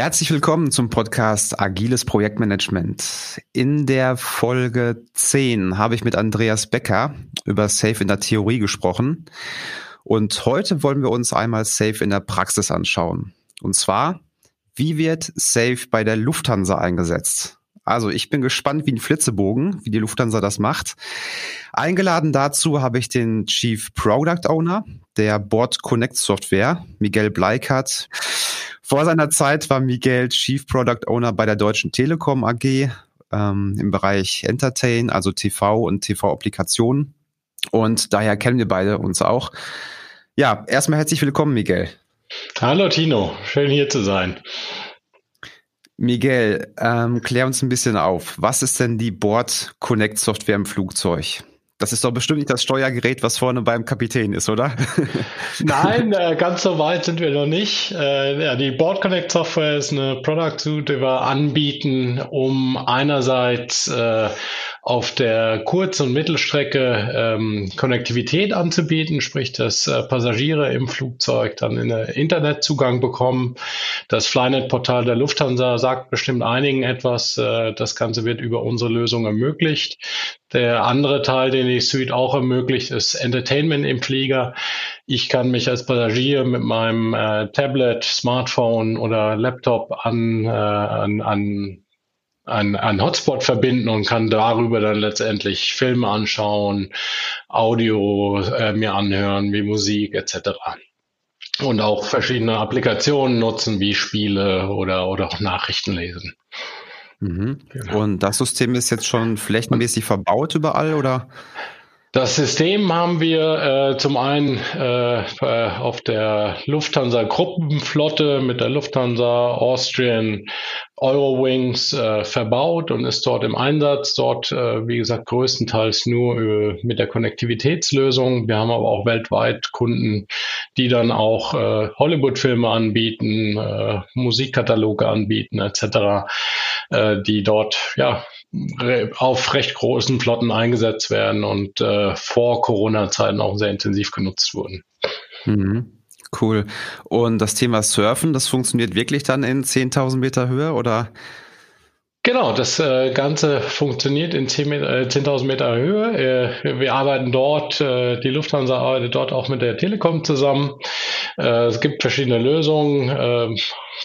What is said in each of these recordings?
Herzlich willkommen zum Podcast Agiles Projektmanagement. In der Folge 10 habe ich mit Andreas Becker über Safe in der Theorie gesprochen. Und heute wollen wir uns einmal Safe in der Praxis anschauen. Und zwar, wie wird Safe bei der Lufthansa eingesetzt? Also ich bin gespannt wie ein Flitzebogen, wie die Lufthansa das macht. Eingeladen dazu habe ich den Chief Product Owner der Board Connect Software, Miguel Bleikert. Vor seiner Zeit war Miguel Chief Product Owner bei der Deutschen Telekom AG ähm, im Bereich Entertain, also TV und TV-Applikationen. Und daher kennen wir beide uns auch. Ja, erstmal herzlich willkommen, Miguel. Hallo Tino, schön hier zu sein. Miguel, ähm, klär uns ein bisschen auf. Was ist denn die Board Connect Software im Flugzeug? Das ist doch bestimmt nicht das Steuergerät, was vorne beim Kapitän ist, oder? Nein, äh, ganz so weit sind wir noch nicht. Äh, ja, die Board Connect Software ist eine Product Suite, die wir anbieten, um einerseits äh, auf der Kurz- und Mittelstrecke ähm, Konnektivität anzubieten, sprich, dass äh, Passagiere im Flugzeug dann in Internetzugang bekommen. Das Flynet-Portal der Lufthansa sagt bestimmt einigen etwas. Äh, das Ganze wird über unsere Lösung ermöglicht. Der andere Teil, den die Suite auch ermöglicht, ist Entertainment im Flieger. Ich kann mich als Passagier mit meinem äh, Tablet, Smartphone oder Laptop an, äh, an, an an, an Hotspot verbinden und kann darüber dann letztendlich Filme anschauen, Audio äh, mir anhören, wie Musik etc. Und auch verschiedene Applikationen nutzen, wie Spiele oder, oder auch Nachrichten lesen. Mhm. Genau. Und das System ist jetzt schon flächenmäßig verbaut überall oder? Das System haben wir äh, zum einen äh, äh, auf der Lufthansa Gruppenflotte mit der Lufthansa Austrian Eurowings äh, verbaut und ist dort im Einsatz. Dort, äh, wie gesagt, größtenteils nur äh, mit der Konnektivitätslösung. Wir haben aber auch weltweit Kunden, die dann auch äh, Hollywood-Filme anbieten, äh, Musikkataloge anbieten etc., äh, die dort ja auf recht großen Flotten eingesetzt werden und äh, vor Corona-Zeiten auch sehr intensiv genutzt wurden. Mhm. Cool. Und das Thema Surfen, das funktioniert wirklich dann in 10.000 Meter Höhe oder? Genau, das äh, Ganze funktioniert in 10.000 10 äh, Meter Höhe. Äh, wir arbeiten dort, äh, die Lufthansa arbeitet dort auch mit der Telekom zusammen. Es gibt verschiedene Lösungen. Äh,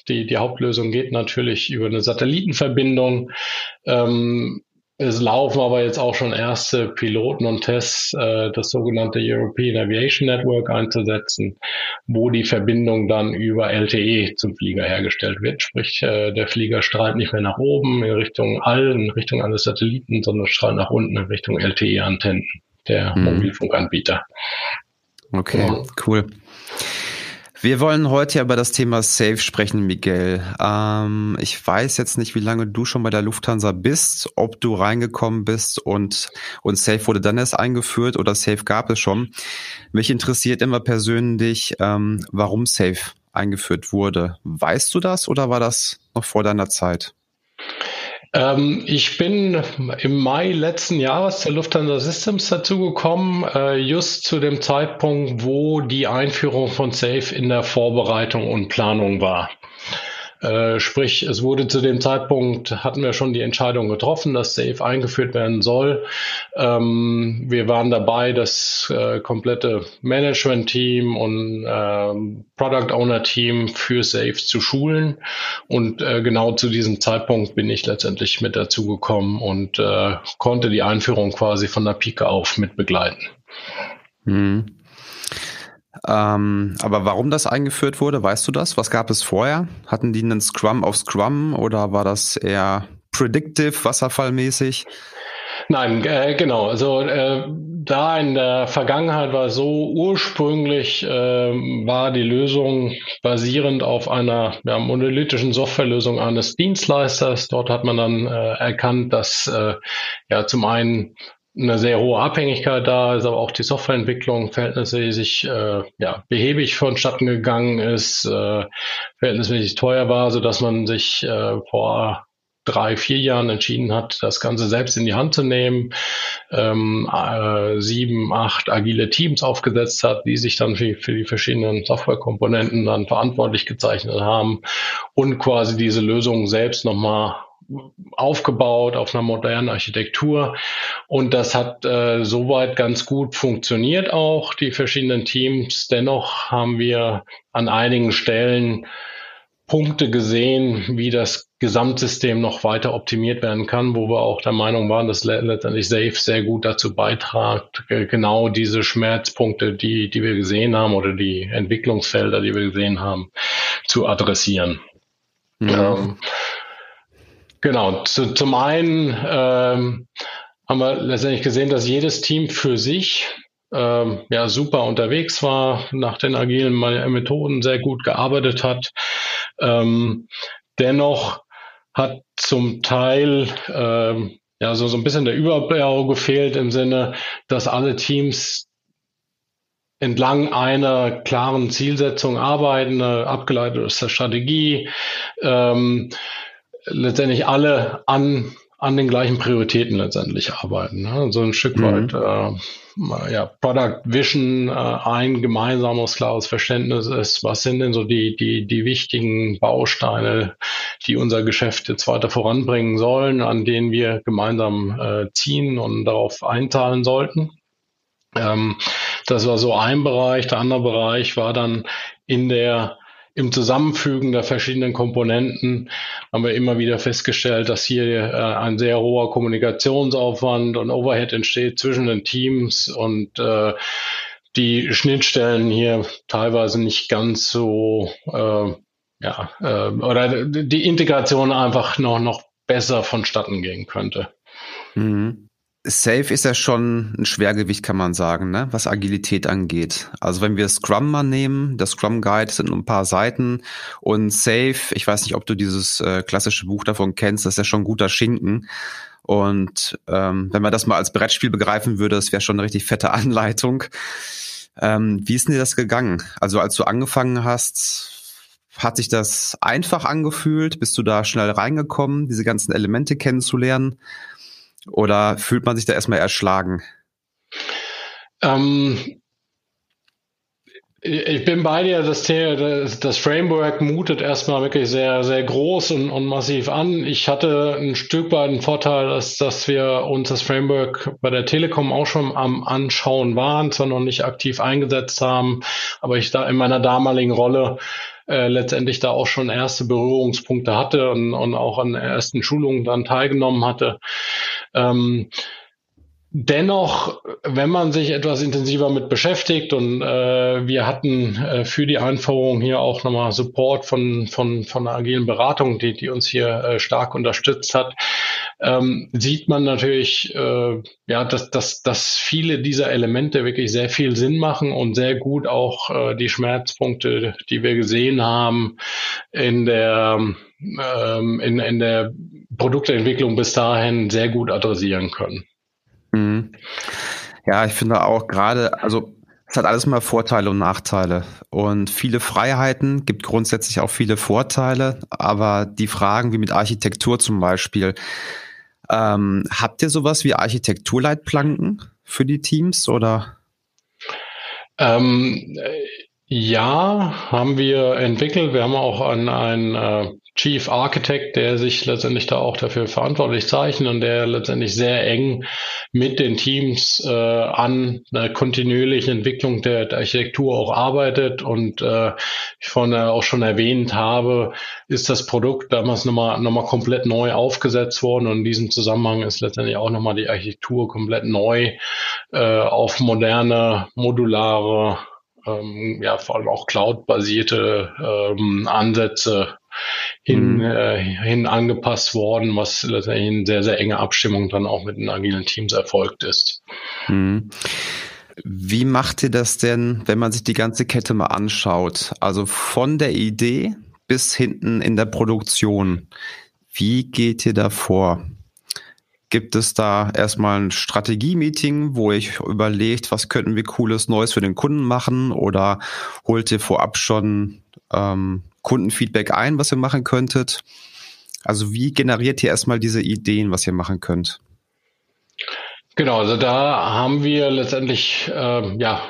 die, die Hauptlösung geht natürlich über eine Satellitenverbindung. Ähm, es laufen aber jetzt auch schon erste Piloten und Tests, äh, das sogenannte European Aviation Network einzusetzen, wo die Verbindung dann über LTE zum Flieger hergestellt wird. Sprich, äh, der Flieger strahlt nicht mehr nach oben in Richtung All, in Richtung eines Satelliten, sondern strahlt nach unten in Richtung LTE-Antennen der mhm. Mobilfunkanbieter. Okay, ja. cool. Wir wollen heute über das Thema Safe sprechen, Miguel. Ähm, ich weiß jetzt nicht, wie lange du schon bei der Lufthansa bist, ob du reingekommen bist und, und Safe wurde dann erst eingeführt oder Safe gab es schon. Mich interessiert immer persönlich, ähm, warum Safe eingeführt wurde. Weißt du das oder war das noch vor deiner Zeit? Ähm, ich bin im Mai letzten Jahres zur Lufthansa Systems dazugekommen, äh, just zu dem Zeitpunkt, wo die Einführung von Safe in der Vorbereitung und Planung war. Äh, sprich, es wurde zu dem Zeitpunkt, hatten wir schon die Entscheidung getroffen, dass Safe eingeführt werden soll. Ähm, wir waren dabei, das äh, komplette Management-Team und ähm, Product Owner-Team für Safe zu schulen. Und äh, genau zu diesem Zeitpunkt bin ich letztendlich mit dazugekommen und äh, konnte die Einführung quasi von der Pike auf mit begleiten. Mhm. Ähm, aber warum das eingeführt wurde, weißt du das? Was gab es vorher? Hatten die einen Scrum auf Scrum oder war das eher predictive, wasserfallmäßig? Nein, äh, genau. Also äh, da in der Vergangenheit war so ursprünglich äh, war die Lösung basierend auf einer ja, monolithischen Softwarelösung eines Dienstleisters. Dort hat man dann äh, erkannt, dass äh, ja zum einen eine sehr hohe Abhängigkeit da ist, aber auch die Softwareentwicklung verhältnismäßig äh, ja, behäbig vonstatten gegangen ist, äh, verhältnismäßig teuer war, so dass man sich äh, vor drei, vier Jahren entschieden hat, das Ganze selbst in die Hand zu nehmen, ähm, äh, sieben, acht agile Teams aufgesetzt hat, die sich dann für, für die verschiedenen Softwarekomponenten dann verantwortlich gezeichnet haben und quasi diese Lösung selbst nochmal aufgebaut auf einer modernen Architektur. Und das hat äh, soweit ganz gut funktioniert auch, die verschiedenen Teams. Dennoch haben wir an einigen Stellen Punkte gesehen, wie das Gesamtsystem noch weiter optimiert werden kann, wo wir auch der Meinung waren, dass letztendlich Safe sehr gut dazu beitragt, genau diese Schmerzpunkte, die, die wir gesehen haben oder die Entwicklungsfelder, die wir gesehen haben, zu adressieren. Ja. Ähm, genau. Zu, zum einen ähm, haben wir letztendlich gesehen, dass jedes Team für sich ähm, ja super unterwegs war, nach den agilen Methoden sehr gut gearbeitet hat. Ähm, dennoch hat zum Teil ähm, ja so, so ein bisschen der Überbau gefehlt im Sinne, dass alle Teams entlang einer klaren Zielsetzung arbeiten, eine abgeleitete Strategie, ähm, letztendlich alle an an den gleichen Prioritäten letztendlich arbeiten. Ne? So ein Stück mhm. weit äh, ja, Product Vision, äh, ein gemeinsames, klares Verständnis ist, was sind denn so die, die, die wichtigen Bausteine, die unser Geschäft jetzt weiter voranbringen sollen, an denen wir gemeinsam äh, ziehen und darauf einzahlen sollten. Ähm, das war so ein Bereich. Der andere Bereich war dann in der im Zusammenfügen der verschiedenen Komponenten haben wir immer wieder festgestellt, dass hier äh, ein sehr hoher Kommunikationsaufwand und Overhead entsteht zwischen den Teams und äh, die Schnittstellen hier teilweise nicht ganz so äh, ja äh, oder die Integration einfach noch noch besser vonstatten gehen könnte. Mhm. Safe ist ja schon ein Schwergewicht, kann man sagen, ne? was Agilität angeht. Also wenn wir Scrum mal nehmen, der Scrum Guide sind nur ein paar Seiten und Safe, ich weiß nicht, ob du dieses äh, klassische Buch davon kennst, das ist ja schon guter Schinken. Und ähm, wenn man das mal als Brettspiel begreifen würde, das wäre schon eine richtig fette Anleitung. Ähm, wie ist denn dir das gegangen? Also als du angefangen hast, hat sich das einfach angefühlt? Bist du da schnell reingekommen, diese ganzen Elemente kennenzulernen? Oder fühlt man sich da erstmal erschlagen? Ähm, ich bin bei dir, das, das, Framework mutet erstmal wirklich sehr, sehr groß und, und, massiv an. Ich hatte ein Stück weit einen Vorteil, dass, dass wir uns das Framework bei der Telekom auch schon am Anschauen waren, zwar noch nicht aktiv eingesetzt haben, aber ich da in meiner damaligen Rolle äh, letztendlich da auch schon erste Berührungspunkte hatte und, und auch an ersten Schulungen dann teilgenommen hatte. Ähm, Dennoch, wenn man sich etwas intensiver mit beschäftigt und äh, wir hatten äh, für die Einführung hier auch nochmal Support von, von, von der agilen Beratung, die, die uns hier äh, stark unterstützt hat, ähm, sieht man natürlich, äh, ja, dass, dass, dass viele dieser Elemente wirklich sehr viel Sinn machen und sehr gut auch äh, die Schmerzpunkte, die wir gesehen haben, in der, ähm, in, in der Produktentwicklung bis dahin sehr gut adressieren können. Mhm. Ja, ich finde auch gerade, also es hat alles mal Vorteile und Nachteile. Und viele Freiheiten gibt grundsätzlich auch viele Vorteile, aber die Fragen wie mit Architektur zum Beispiel, ähm, habt ihr sowas wie Architekturleitplanken für die Teams oder? Ähm, ja, haben wir entwickelt. Wir haben auch an ein äh, Chief Architect, der sich letztendlich da auch dafür verantwortlich zeichnet und der letztendlich sehr eng mit den Teams äh, an einer kontinuierlichen Entwicklung der, der Architektur auch arbeitet. Und äh, ich vorhin auch schon erwähnt habe, ist das Produkt damals nochmal nochmal komplett neu aufgesetzt worden. Und in diesem Zusammenhang ist letztendlich auch nochmal die Architektur komplett neu äh, auf moderne, modulare ähm, ja, vor allem auch cloud-basierte ähm, Ansätze hin, mhm. äh, hin angepasst worden, was letztendlich in sehr, sehr enge Abstimmung dann auch mit den agilen Teams erfolgt ist. Mhm. Wie macht ihr das denn, wenn man sich die ganze Kette mal anschaut? Also von der Idee bis hinten in der Produktion. Wie geht ihr da vor? Gibt es da erstmal ein Strategie-Meeting, wo ich überlegt, was könnten wir cooles Neues für den Kunden machen? Oder holt ihr vorab schon ähm, Kundenfeedback ein, was ihr machen könntet? Also wie generiert ihr erstmal diese Ideen, was ihr machen könnt? Genau, also da haben wir letztendlich äh, ja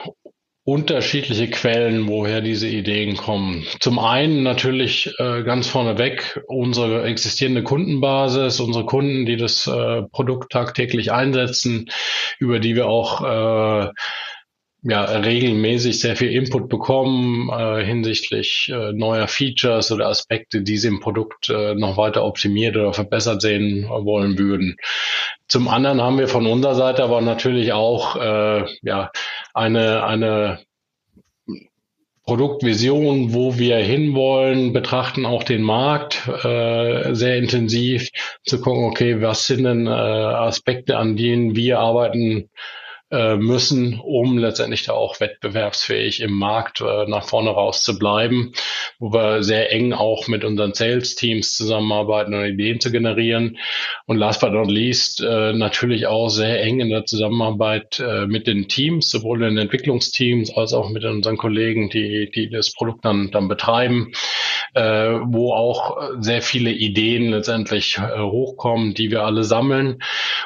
unterschiedliche Quellen, woher diese Ideen kommen. Zum einen natürlich äh, ganz vorneweg unsere existierende Kundenbasis, unsere Kunden, die das äh, Produkt tagtäglich einsetzen, über die wir auch äh, ja, regelmäßig sehr viel Input bekommen äh, hinsichtlich äh, neuer Features oder Aspekte, die sie im Produkt äh, noch weiter optimiert oder verbessert sehen wollen würden. Zum anderen haben wir von unserer Seite aber natürlich auch äh, ja, eine, eine Produktvision, wo wir hinwollen, betrachten auch den Markt äh, sehr intensiv, zu gucken, okay, was sind denn äh, Aspekte, an denen wir arbeiten äh, müssen, um letztendlich da auch wettbewerbsfähig im Markt äh, nach vorne raus zu bleiben, wo wir sehr eng auch mit unseren Sales-Teams zusammenarbeiten und Ideen zu generieren. Und last but not least äh, natürlich auch sehr eng in der Zusammenarbeit äh, mit den Teams, sowohl in den Entwicklungsteams als auch mit unseren Kollegen, die, die das Produkt dann, dann betreiben, äh, wo auch sehr viele Ideen letztendlich äh, hochkommen, die wir alle sammeln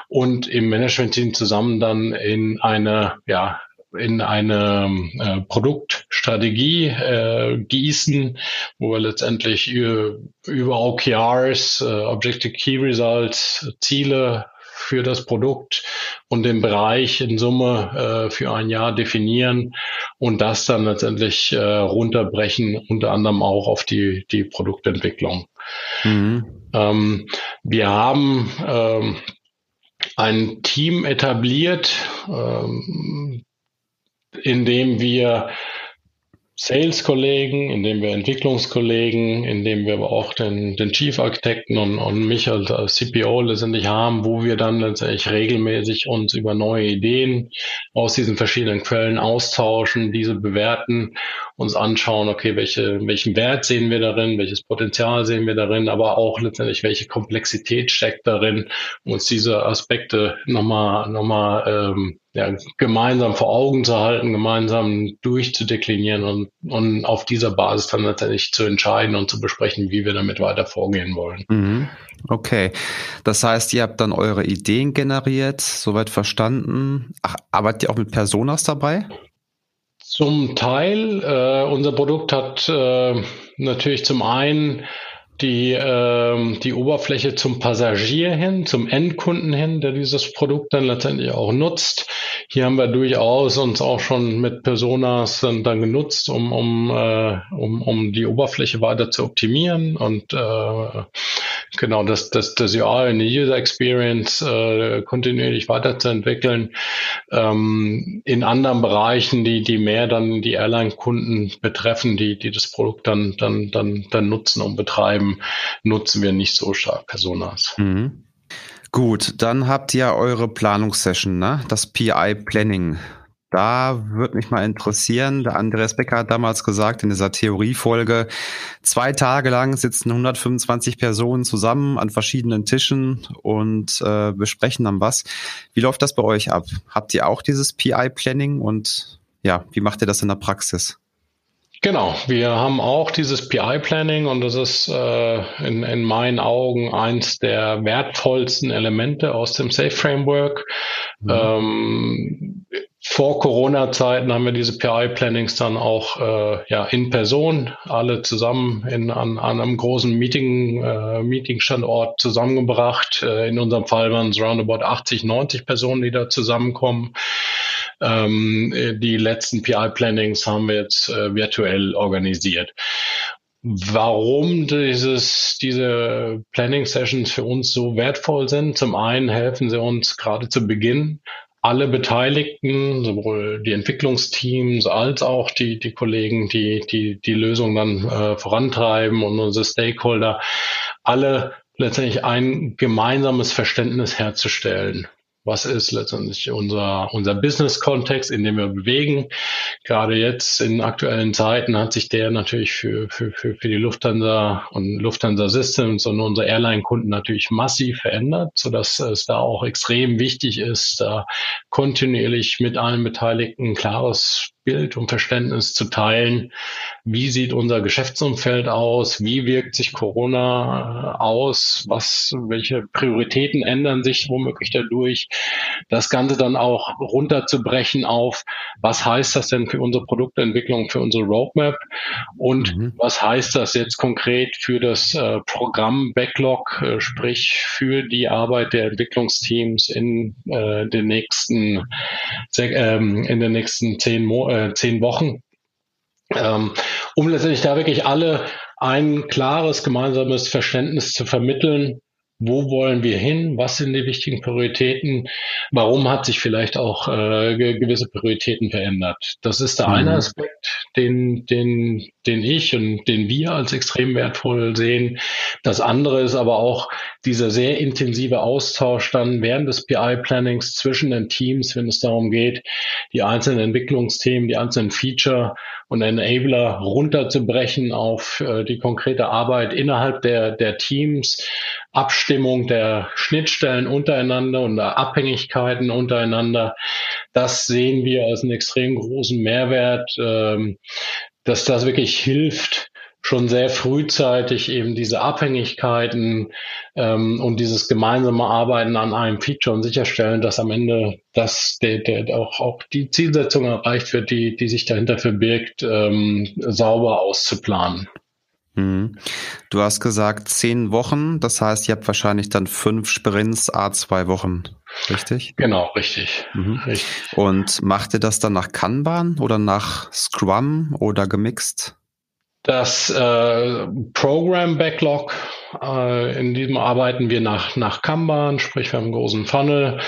und im Management-Team zusammen dann in eine, ja, in eine äh, Produktstrategie äh, gießen, wo wir letztendlich über, über OKRs, äh, Objective Key Results, Ziele für das Produkt und den Bereich in Summe äh, für ein Jahr definieren und das dann letztendlich äh, runterbrechen, unter anderem auch auf die, die Produktentwicklung. Mhm. Ähm, wir haben ähm, ein Team etabliert, ähm, in dem wir Sales-Kollegen, indem wir Entwicklungskollegen, indem wir aber auch den, den Chief-Architekten und, und mich als CPO letztendlich haben, wo wir dann letztendlich regelmäßig uns über neue Ideen aus diesen verschiedenen Quellen austauschen, diese bewerten, uns anschauen, okay, welche, welchen Wert sehen wir darin, welches Potenzial sehen wir darin, aber auch letztendlich, welche Komplexität steckt darin, uns diese Aspekte nochmal, nochmal ähm, ja, gemeinsam vor Augen zu halten, gemeinsam durchzudeklinieren und, und auf dieser Basis dann letztendlich zu entscheiden und zu besprechen, wie wir damit weiter vorgehen wollen. Mhm. Okay. Das heißt, ihr habt dann eure Ideen generiert, soweit verstanden. Ach, arbeitet ihr auch mit Personas dabei? Zum Teil. Äh, unser Produkt hat äh, natürlich zum einen die, ähm, die Oberfläche zum Passagier hin, zum Endkunden hin, der dieses Produkt dann letztendlich auch nutzt. Hier haben wir durchaus uns auch schon mit Personas dann, dann genutzt, um, um, äh, um, um die Oberfläche weiter zu optimieren und äh, genau das, das, das UI in die User Experience äh, kontinuierlich weiterzuentwickeln. Ähm, in anderen Bereichen, die, die mehr dann die Airline-Kunden betreffen, die, die das Produkt dann, dann, dann, dann nutzen und betreiben, nutzen wir nicht so stark Personas. Mhm. Gut, dann habt ihr eure Planungssession, ne? Das PI Planning. Da würde mich mal interessieren, der Andreas Becker hat damals gesagt in dieser Theoriefolge, zwei Tage lang sitzen 125 Personen zusammen an verschiedenen Tischen und äh, besprechen dann was. Wie läuft das bei euch ab? Habt ihr auch dieses PI-Planning und ja, wie macht ihr das in der Praxis? Genau, wir haben auch dieses PI-Planning und das ist äh, in, in meinen Augen eins der wertvollsten Elemente aus dem Safe Framework. Mhm. Ähm, vor Corona-Zeiten haben wir diese PI-Plannings dann auch äh, ja, in Person, alle zusammen in, an, an einem großen Meeting, äh, Meeting-Standort zusammengebracht. Äh, in unserem Fall waren es roundabout 80, 90 Personen, die da zusammenkommen. Ähm, die letzten PI-Plannings haben wir jetzt äh, virtuell organisiert. Warum dieses, diese Planning Sessions für uns so wertvoll sind? Zum einen helfen sie uns gerade zu Beginn alle Beteiligten, sowohl die Entwicklungsteams als auch die, die Kollegen, die die, die Lösung dann äh, vorantreiben und unsere Stakeholder, alle letztendlich ein gemeinsames Verständnis herzustellen was ist letztendlich unser, unser Business-Kontext, in dem wir bewegen. Gerade jetzt in aktuellen Zeiten hat sich der natürlich für, für, für, für die Lufthansa und Lufthansa Systems und unsere Airline-Kunden natürlich massiv verändert, sodass es da auch extrem wichtig ist, da kontinuierlich mit allen Beteiligten ein klares Bild und Verständnis zu teilen, wie sieht unser Geschäftsumfeld aus, wie wirkt sich Corona äh, aus, was, welche Prioritäten ändern sich womöglich dadurch, das Ganze dann auch runterzubrechen auf, was heißt das denn für unsere Produktentwicklung, für unsere Roadmap? Und mhm. was heißt das jetzt konkret für das äh, Programm Backlog, äh, sprich für die Arbeit der Entwicklungsteams in äh, den nächsten ähm, in den nächsten zehn, Mo äh, zehn Wochen. Ähm, um letztendlich da wirklich alle ein klares gemeinsames Verständnis zu vermitteln, wo wollen wir hin, was sind die wichtigen Prioritäten, warum hat sich vielleicht auch äh, gewisse Prioritäten verändert. Das ist der mhm. eine Aspekt, den, den, den ich und den wir als extrem wertvoll sehen. Das andere ist aber auch dieser sehr intensive Austausch dann während des PI-Plannings zwischen den Teams, wenn es darum geht, die einzelnen Entwicklungsthemen, die einzelnen Feature und Enabler runterzubrechen auf äh, die konkrete Arbeit innerhalb der, der Teams, Abstimmung der Schnittstellen untereinander und der Abhängigkeiten untereinander. Das sehen wir als einen extrem großen Mehrwert, ähm, dass das wirklich hilft, schon sehr frühzeitig eben diese Abhängigkeiten ähm, und dieses gemeinsame Arbeiten an einem Feature und sicherstellen, dass am Ende das der, der auch, auch die Zielsetzung erreicht wird, die, die sich dahinter verbirgt, ähm, sauber auszuplanen. Mhm. Du hast gesagt zehn Wochen, das heißt, ihr habt wahrscheinlich dann fünf Sprints, a zwei Wochen, richtig? Genau, richtig. Mhm. richtig. Und macht ihr das dann nach Kanban oder nach Scrum oder gemixt? Das äh, Program Backlog, in diesem arbeiten wir nach, nach Kanban, sprich wir haben einen großen Funnel,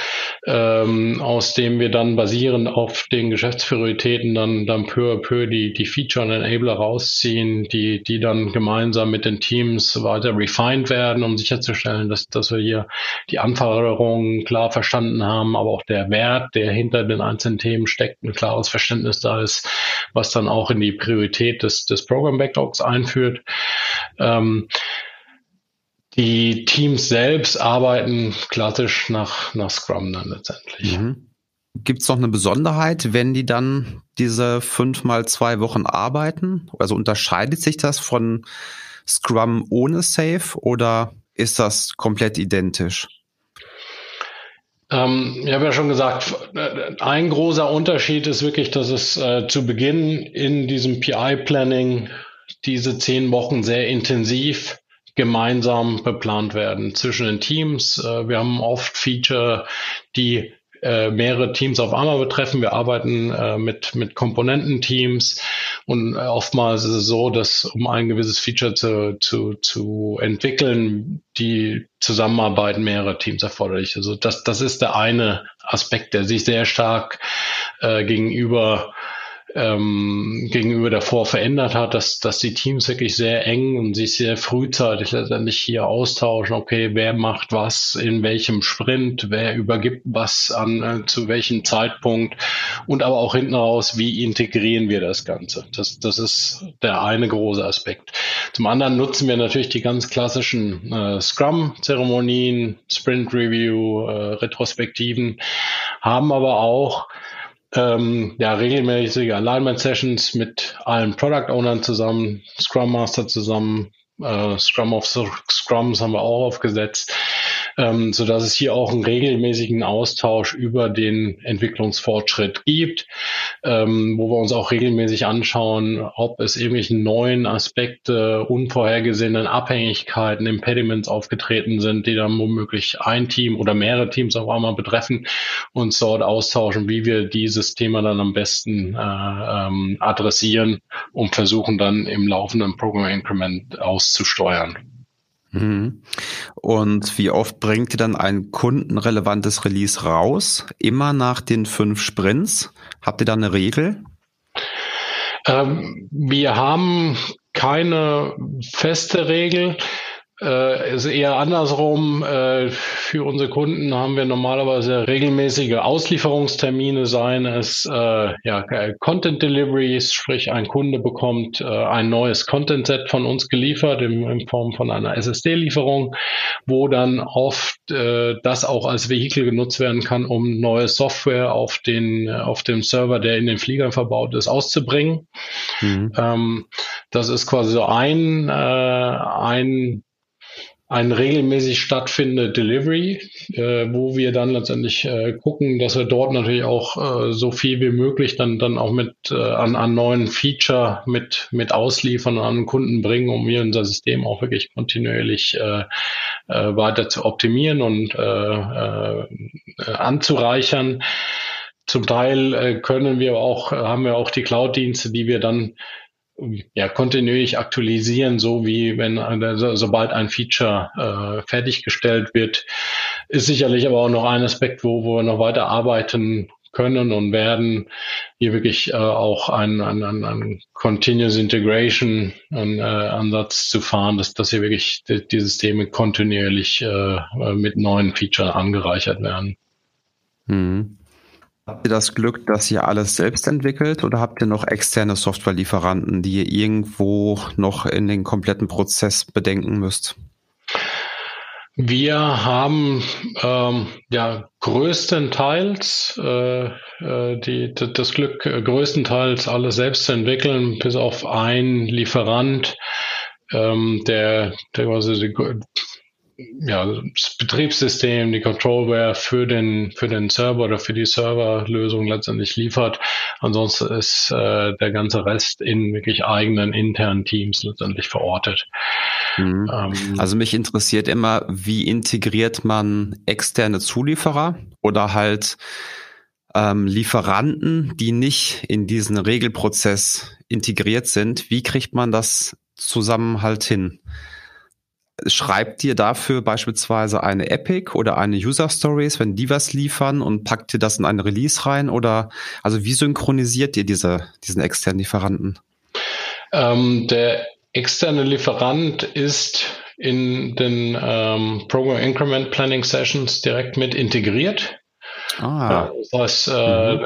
ähm, aus dem wir dann basierend auf den Geschäftsprioritäten dann, dann peu à peu die, die Feature und Enabler rausziehen, die, die dann gemeinsam mit den Teams weiter refined werden, um sicherzustellen, dass, dass wir hier die Anforderungen klar verstanden haben, aber auch der Wert, der hinter den einzelnen Themen steckt, ein klares Verständnis da ist, was dann auch in die Priorität des, des Program Backlogs einführt. Ähm, die Teams selbst arbeiten klassisch nach, nach Scrum dann letztendlich. Mhm. Gibt es noch eine Besonderheit, wenn die dann diese fünf mal zwei Wochen arbeiten? Also unterscheidet sich das von Scrum ohne Safe oder ist das komplett identisch? Ähm, ich habe ja schon gesagt, ein großer Unterschied ist wirklich, dass es äh, zu Beginn in diesem PI-Planning diese zehn Wochen sehr intensiv gemeinsam beplant werden zwischen den Teams. Äh, wir haben oft Feature, die äh, mehrere Teams auf einmal betreffen. Wir arbeiten äh, mit, mit Komponententeams und oftmals ist es so, dass um ein gewisses Feature zu, zu, zu entwickeln, die Zusammenarbeit mehrerer Teams erforderlich. Also das, das ist der eine Aspekt, der sich sehr stark äh, gegenüber ähm, gegenüber davor verändert hat, dass, dass die Teams wirklich sehr eng und sich sehr frühzeitig letztendlich hier austauschen, okay, wer macht was in welchem Sprint, wer übergibt was an äh, zu welchem Zeitpunkt und aber auch hinten raus, wie integrieren wir das Ganze. Das, das ist der eine große Aspekt. Zum anderen nutzen wir natürlich die ganz klassischen äh, Scrum-Zeremonien, Sprint-Review, äh, Retrospektiven, haben aber auch ähm, ja, regelmäßige Alignment-Sessions mit allen Product Ownern zusammen, Scrum Master zusammen, äh, Scrum of Scrums haben wir auch aufgesetzt ähm, so dass es hier auch einen regelmäßigen Austausch über den Entwicklungsfortschritt gibt, ähm, wo wir uns auch regelmäßig anschauen, ob es irgendwelche neuen Aspekte, unvorhergesehenen Abhängigkeiten, Impediments aufgetreten sind, die dann womöglich ein Team oder mehrere Teams auf einmal betreffen, uns dort austauschen, wie wir dieses Thema dann am besten äh, ähm, adressieren und versuchen dann im laufenden Program Increment auszusteuern. Mhm. Und wie oft bringt ihr dann ein kundenrelevantes Release raus? Immer nach den fünf Sprints? Habt ihr da eine Regel? Ähm, wir haben keine feste Regel. Äh, ist eher andersrum. Äh, für unsere Kunden haben wir normalerweise regelmäßige Auslieferungstermine, seien es äh, ja, Content Deliveries, sprich ein Kunde bekommt äh, ein neues Content Set von uns geliefert in, in Form von einer SSD-Lieferung, wo dann oft äh, das auch als Vehikel genutzt werden kann, um neue Software auf den auf dem Server, der in den Fliegern verbaut ist, auszubringen. Mhm. Ähm, das ist quasi so ein, äh, ein ein regelmäßig stattfindende Delivery, äh, wo wir dann letztendlich äh, gucken, dass wir dort natürlich auch äh, so viel wie möglich dann dann auch mit äh, an, an neuen Feature mit mit ausliefern und an Kunden bringen, um wir unser System auch wirklich kontinuierlich äh, äh, weiter zu optimieren und äh, äh, anzureichern. Zum Teil äh, können wir auch, haben wir auch die Cloud-Dienste, die wir dann ja, kontinuierlich aktualisieren, so wie wenn so, sobald ein Feature äh, fertiggestellt wird, ist sicherlich aber auch noch ein Aspekt, wo, wo wir noch weiter arbeiten können und werden, hier wirklich äh, auch einen, einen, einen Continuous Integration einen, äh, Ansatz zu fahren, dass, dass hier wirklich die, die Systeme kontinuierlich äh, mit neuen Features angereichert werden. Mhm. Habt ihr das Glück, dass ihr alles selbst entwickelt oder habt ihr noch externe Softwarelieferanten, die ihr irgendwo noch in den kompletten Prozess bedenken müsst? Wir haben ähm, ja größtenteils äh, äh die, das Glück, äh, größtenteils alles selbst zu entwickeln, bis auf einen Lieferant, ähm, der, der quasi die, ja, das Betriebssystem, die Controlware für den, für den Server oder für die Serverlösung letztendlich liefert. Ansonsten ist äh, der ganze Rest in wirklich eigenen internen Teams letztendlich verortet. Mhm. Ähm, also mich interessiert immer, wie integriert man externe Zulieferer oder halt ähm, Lieferanten, die nicht in diesen Regelprozess integriert sind. Wie kriegt man das zusammen halt hin? Schreibt dir dafür beispielsweise eine Epic oder eine User Stories, wenn die was liefern und packt dir das in eine Release rein oder also wie synchronisiert ihr diese, diesen externen Lieferanten? Ähm, der externe Lieferant ist in den ähm, Program Increment Planning Sessions direkt mit integriert. Ah. Ja, das heißt, äh, mhm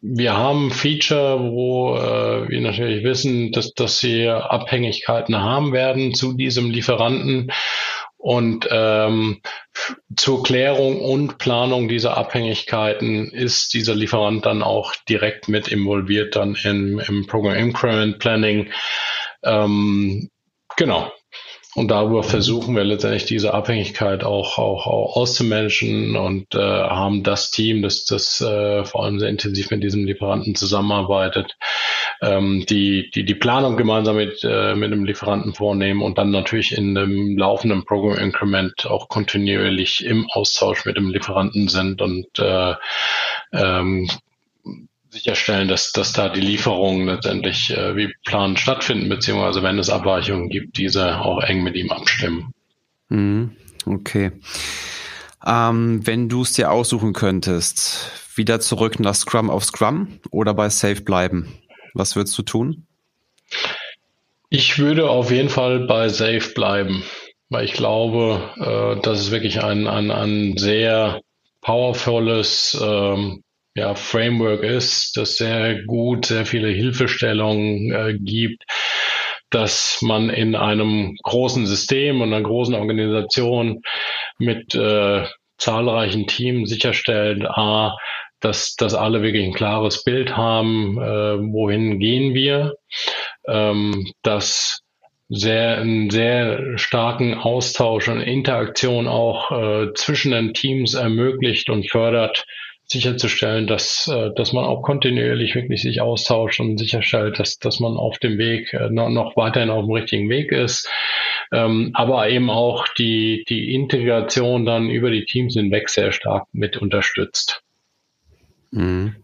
wir haben Feature, wo äh, wir natürlich wissen, dass, dass sie Abhängigkeiten haben werden zu diesem Lieferanten. Und ähm, zur Klärung und Planung dieser Abhängigkeiten ist dieser Lieferant dann auch direkt mit involviert dann in, im Program Increment Planning. Ähm, genau. Und darüber versuchen wir letztendlich diese Abhängigkeit auch, auch, auch auszumanagen und äh, haben das Team, das, das äh, vor allem sehr intensiv mit diesem Lieferanten zusammenarbeitet, ähm, die, die die Planung gemeinsam mit, äh, mit dem Lieferanten vornehmen und dann natürlich in dem laufenden Program Increment auch kontinuierlich im Austausch mit dem Lieferanten sind und äh, ähm, sicherstellen, dass, dass da die Lieferungen letztendlich äh, wie geplant stattfinden, beziehungsweise wenn es Abweichungen gibt, diese auch eng mit ihm abstimmen. Mhm. Okay. Ähm, wenn du es dir aussuchen könntest, wieder zurück nach Scrum auf Scrum oder bei Safe bleiben, was würdest du tun? Ich würde auf jeden Fall bei Safe bleiben, weil ich glaube, äh, dass es wirklich ein, ein, ein sehr powervolles ähm, ja, Framework ist, das sehr gut, sehr viele Hilfestellungen äh, gibt, dass man in einem großen System und einer großen Organisation mit äh, zahlreichen Teams sicherstellt, a, dass, dass alle wirklich ein klares Bild haben, äh, wohin gehen wir, ähm, dass sehr einen sehr starken Austausch und Interaktion auch äh, zwischen den Teams ermöglicht und fördert, sicherzustellen, dass, äh, dass man auch kontinuierlich wirklich sich austauscht und sicherstellt, dass, dass man auf dem Weg äh, noch, noch weiterhin auf dem richtigen Weg ist. Ähm, aber eben auch die, die Integration dann über die Teams hinweg sehr stark mit unterstützt. Mhm.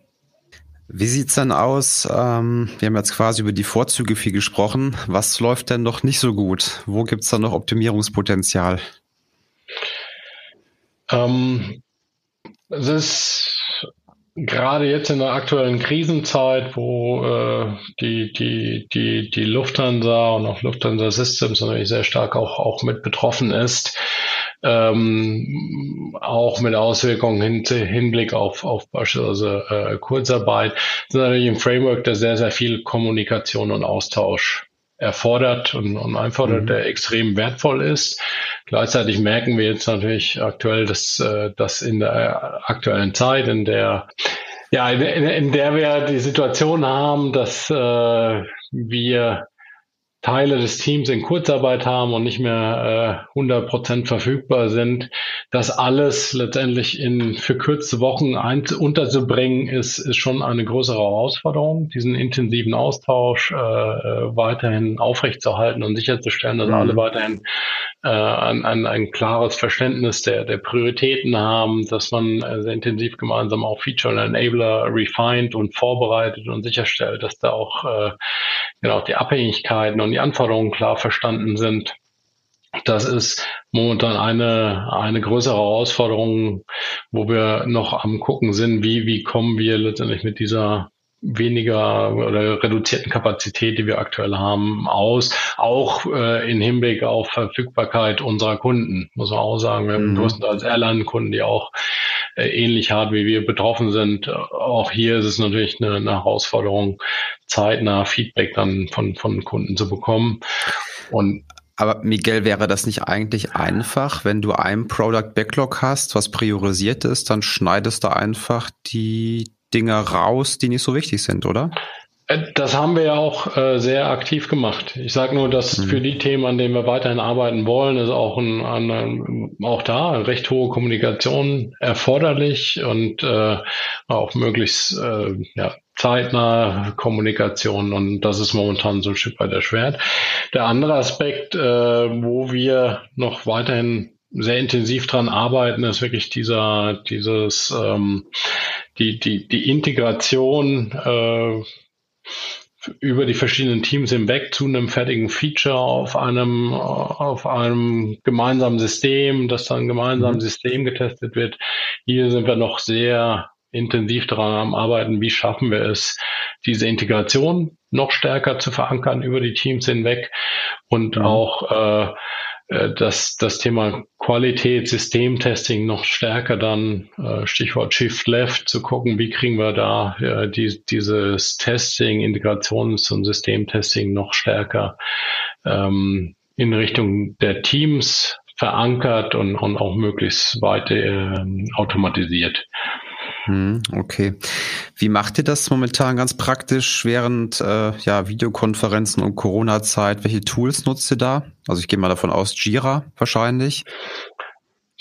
Wie sieht's dann aus? Ähm, wir haben jetzt quasi über die Vorzüge viel gesprochen. Was läuft denn noch nicht so gut? Wo gibt's da noch Optimierungspotenzial? Ähm, es ist gerade jetzt in der aktuellen Krisenzeit, wo äh, die, die, die, die Lufthansa und auch Lufthansa Systems natürlich sehr stark auch, auch mit betroffen ist, ähm, auch mit Auswirkungen hin, Hinblick auf, auf beispielsweise äh, Kurzarbeit, sind natürlich ein Framework, der sehr, sehr viel Kommunikation und Austausch erfordert und, und einfordert, mhm. der extrem wertvoll ist. Gleichzeitig merken wir jetzt natürlich aktuell, dass, äh, dass in der aktuellen Zeit, in der ja, in, in der wir die Situation haben, dass äh, wir Teile des Teams in Kurzarbeit haben und nicht mehr äh, 100% verfügbar sind. Das alles letztendlich in für kurze Wochen ein, unterzubringen, ist, ist schon eine größere Herausforderung, diesen intensiven Austausch äh, äh weiterhin aufrechtzuerhalten und sicherzustellen, dass mhm. alle weiterhin äh, ein, ein, ein klares Verständnis der, der Prioritäten haben, dass man äh, sehr intensiv gemeinsam auch Feature und Enabler refined und vorbereitet und sicherstellt, dass da auch äh, genau die Abhängigkeiten und die Anforderungen klar verstanden sind. Das ist momentan eine, eine größere Herausforderung, wo wir noch am gucken sind, wie, wie kommen wir letztendlich mit dieser weniger oder reduzierten Kapazität, die wir aktuell haben, aus, auch äh, in Hinblick auf Verfügbarkeit unserer Kunden, muss man auch sagen. Wir haben mhm. größtenteils Airline-Kunden, die auch äh, ähnlich hart wie wir betroffen sind. Auch hier ist es natürlich eine, eine Herausforderung, zeitnah Feedback dann von, von Kunden zu bekommen. Und aber Miguel, wäre das nicht eigentlich einfach, wenn du ein Product Backlog hast, was priorisiert ist, dann schneidest du einfach die Dinge raus, die nicht so wichtig sind, oder? Äh, das haben wir ja auch äh, sehr aktiv gemacht. Ich sage nur, dass mhm. für die Themen, an denen wir weiterhin arbeiten wollen, ist auch, ein, ein, auch da eine recht hohe Kommunikation erforderlich und äh, auch möglichst äh, ja, zeitnahe Kommunikation und das ist momentan so ein Stück weit erschwert. Der andere Aspekt, äh, wo wir noch weiterhin sehr intensiv dran arbeiten, ist wirklich dieser, dieses, ähm, die, die, die Integration äh, über die verschiedenen Teams hinweg zu einem fertigen Feature auf einem, auf einem gemeinsamen System, das dann gemeinsam mhm. System getestet wird. Hier sind wir noch sehr intensiv daran am Arbeiten, wie schaffen wir es, diese Integration noch stärker zu verankern über die Teams hinweg und mhm. auch äh, äh, das, das Thema Qualität, Systemtesting noch stärker dann, äh, Stichwort Shift Left, zu gucken, wie kriegen wir da äh, die, dieses Testing, Integrations- und Systemtesting noch stärker ähm, in Richtung der Teams verankert und, und auch möglichst weit äh, automatisiert. Hm, okay. Wie macht ihr das momentan ganz praktisch während äh, ja, Videokonferenzen und Corona-Zeit? Welche Tools nutzt ihr da? Also ich gehe mal davon aus, Jira wahrscheinlich.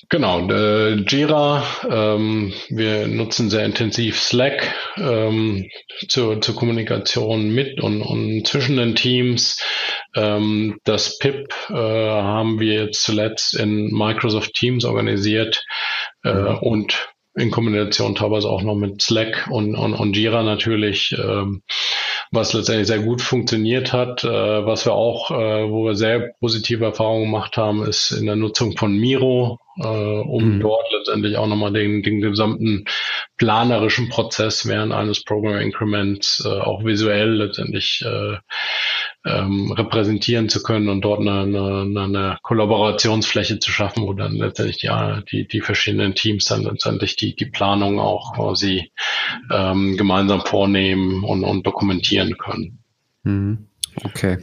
Genau, äh, Jira. Ähm, wir nutzen sehr intensiv Slack ähm, zur, zur Kommunikation mit und, und zwischen den Teams. Ähm, das PIP äh, haben wir jetzt zuletzt in Microsoft Teams organisiert äh, mhm. und in Kombination teilweise auch noch mit Slack und, und, und Jira natürlich, ähm, was letztendlich sehr gut funktioniert hat. Äh, was wir auch, äh, wo wir sehr positive Erfahrungen gemacht haben, ist in der Nutzung von Miro, äh, um mhm. dort letztendlich auch nochmal den, den gesamten planerischen Prozess während eines Program Increments äh, auch visuell letztendlich äh, ähm, repräsentieren zu können und dort eine, eine, eine Kollaborationsfläche zu schaffen, wo dann letztendlich die, die, die verschiedenen Teams dann letztendlich die, die Planung auch quasi ähm, gemeinsam vornehmen und, und dokumentieren können. Mhm. Okay.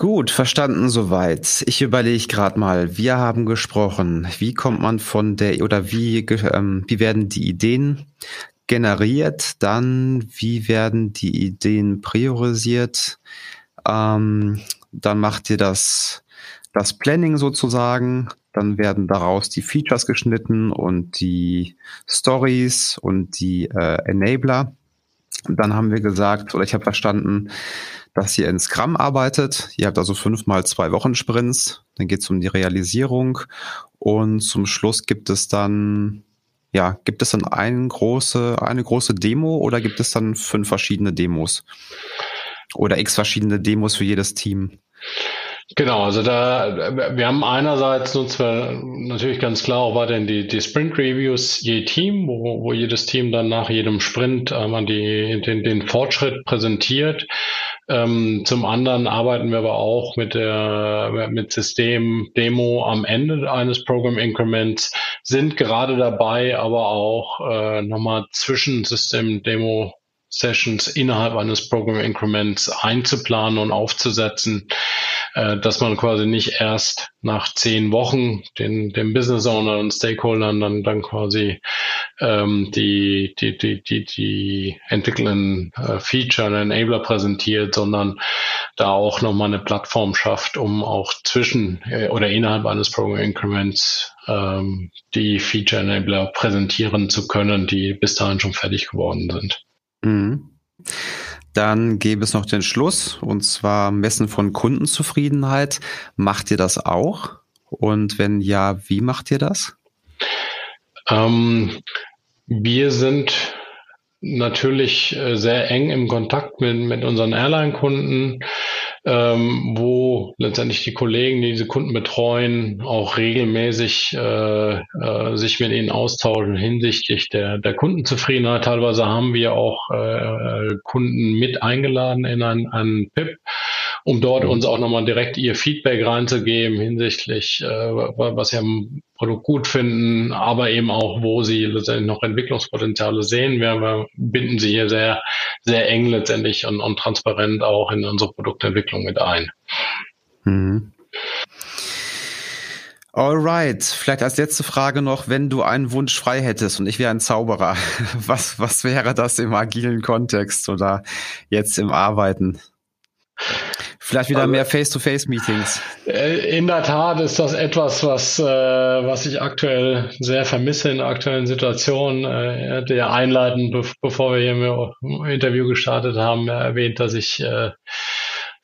Gut, verstanden soweit. Ich überlege gerade mal, wir haben gesprochen, wie kommt man von der oder wie, ähm, wie werden die Ideen generiert, dann wie werden die Ideen priorisiert, ähm, dann macht ihr das, das Planning sozusagen, dann werden daraus die Features geschnitten und die Stories und die äh, Enabler. dann haben wir gesagt, oder ich habe verstanden, dass ihr in Scrum arbeitet. Ihr habt also fünfmal zwei Wochen Sprints. Dann geht es um die Realisierung und zum Schluss gibt es dann ja, gibt es dann eine große, eine große Demo oder gibt es dann fünf verschiedene Demos? Oder x verschiedene Demos für jedes Team? Genau, also da, wir haben einerseits nutzen wir natürlich ganz klar auch weiterhin die, die Sprint Reviews je Team, wo, wo jedes Team dann nach jedem Sprint einmal die, den, den Fortschritt präsentiert. Ähm, zum anderen arbeiten wir aber auch mit der mit System Demo am Ende eines Program Increments, sind gerade dabei, aber auch äh, nochmal zwischen System Demo Sessions innerhalb eines Program Increments einzuplanen und aufzusetzen, äh, dass man quasi nicht erst nach zehn Wochen den, dem Business Owner und Stakeholdern dann, dann quasi ähm, die, die, die, die, die entwickelnden äh, Feature und Enabler präsentiert, sondern da auch nochmal eine Plattform schafft, um auch zwischen äh, oder innerhalb eines Program Increments ähm, die Feature Enabler präsentieren zu können, die bis dahin schon fertig geworden sind. Mhm. Dann gäbe es noch den Schluss, und zwar Messen von Kundenzufriedenheit. Macht ihr das auch? Und wenn ja, wie macht ihr das? Ähm, wir sind natürlich äh, sehr eng im Kontakt mit, mit unseren Airline-Kunden ähm, wo letztendlich die Kollegen, die diese Kunden betreuen, auch regelmäßig äh, äh, sich mit ihnen austauschen hinsichtlich der, der Kundenzufriedenheit. Teilweise haben wir auch äh, Kunden mit eingeladen in ein, ein PIP um dort uns auch nochmal direkt ihr Feedback reinzugeben hinsichtlich, äh, was sie am Produkt gut finden, aber eben auch, wo sie letztendlich noch Entwicklungspotenziale sehen. Wir, wir binden sie hier sehr, sehr eng letztendlich und, und transparent auch in unsere Produktentwicklung mit ein. Mhm. Alright, vielleicht als letzte Frage noch, wenn du einen Wunsch frei hättest und ich wäre ein Zauberer, was, was wäre das im agilen Kontext oder jetzt im Arbeiten? Vielleicht wieder also, mehr Face-to-Face-Meetings. Äh, in der Tat ist das etwas, was, äh, was ich aktuell sehr vermisse in der aktuellen Situation. Äh, er hatte ja einleitend, be bevor wir hier im Interview gestartet haben, erwähnt, dass ich äh,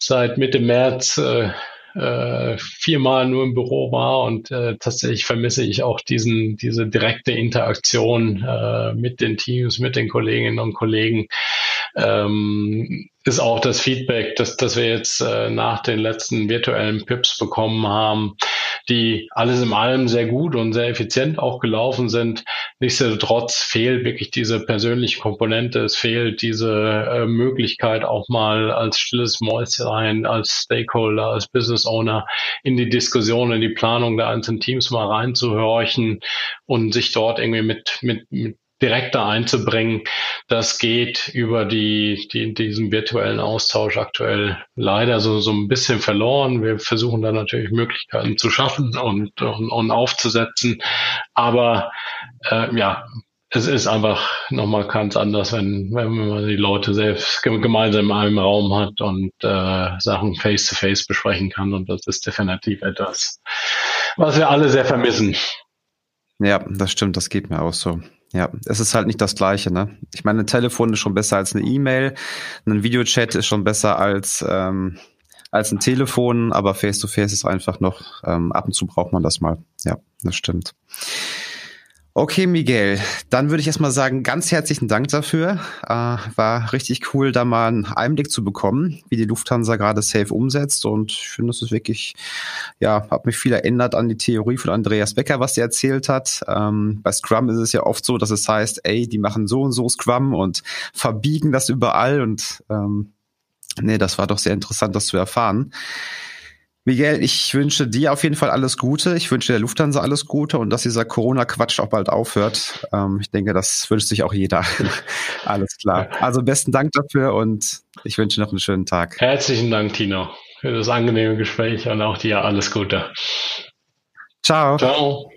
seit Mitte März äh, äh, viermal nur im Büro war und äh, tatsächlich vermisse ich auch diesen, diese direkte Interaktion äh, mit den Teams, mit den Kolleginnen und Kollegen. Ähm, ist auch das Feedback, dass, dass wir jetzt äh, nach den letzten virtuellen Pips bekommen haben, die alles in allem sehr gut und sehr effizient auch gelaufen sind. Nichtsdestotrotz fehlt wirklich diese persönliche Komponente. Es fehlt diese äh, Möglichkeit auch mal als stilles Mäuschen, als Stakeholder, als Business Owner in die Diskussion, in die Planung der einzelnen Teams mal reinzuhorchen und sich dort irgendwie mit, mit, mit direkter einzubringen. Das geht über die, die, diesen virtuellen Austausch aktuell leider so, so ein bisschen verloren. Wir versuchen da natürlich Möglichkeiten zu schaffen und, und, und aufzusetzen. Aber äh, ja, es ist einfach nochmal ganz anders, wenn, wenn man die Leute selbst gemeinsam in einem Raum hat und äh, Sachen face-to-face -face besprechen kann. Und das ist definitiv etwas, was wir alle sehr vermissen. Ja, das stimmt, das geht mir auch so. Ja, es ist halt nicht das Gleiche, ne? Ich meine, ein Telefon ist schon besser als eine E-Mail, ein Videochat ist schon besser als, ähm, als ein Telefon, aber Face-to-Face -face ist einfach noch, ähm, ab und zu braucht man das mal. Ja, das stimmt. Okay, Miguel, dann würde ich erstmal sagen, ganz herzlichen Dank dafür. Äh, war richtig cool, da mal einen Einblick zu bekommen, wie die Lufthansa gerade Safe umsetzt. Und ich finde, es ist wirklich, ja, hat mich viel erinnert an die Theorie von Andreas Becker, was er erzählt hat. Ähm, bei Scrum ist es ja oft so, dass es heißt, ey, die machen so und so Scrum und verbiegen das überall. Und ähm, nee, das war doch sehr interessant, das zu erfahren. Miguel, ich wünsche dir auf jeden Fall alles Gute. Ich wünsche der Lufthansa alles Gute und dass dieser Corona-Quatsch auch bald aufhört. Ähm, ich denke, das wünscht sich auch jeder. alles klar. Also besten Dank dafür und ich wünsche noch einen schönen Tag. Herzlichen Dank, Tino, für das angenehme Gespräch und auch dir alles Gute. Ciao. Ciao.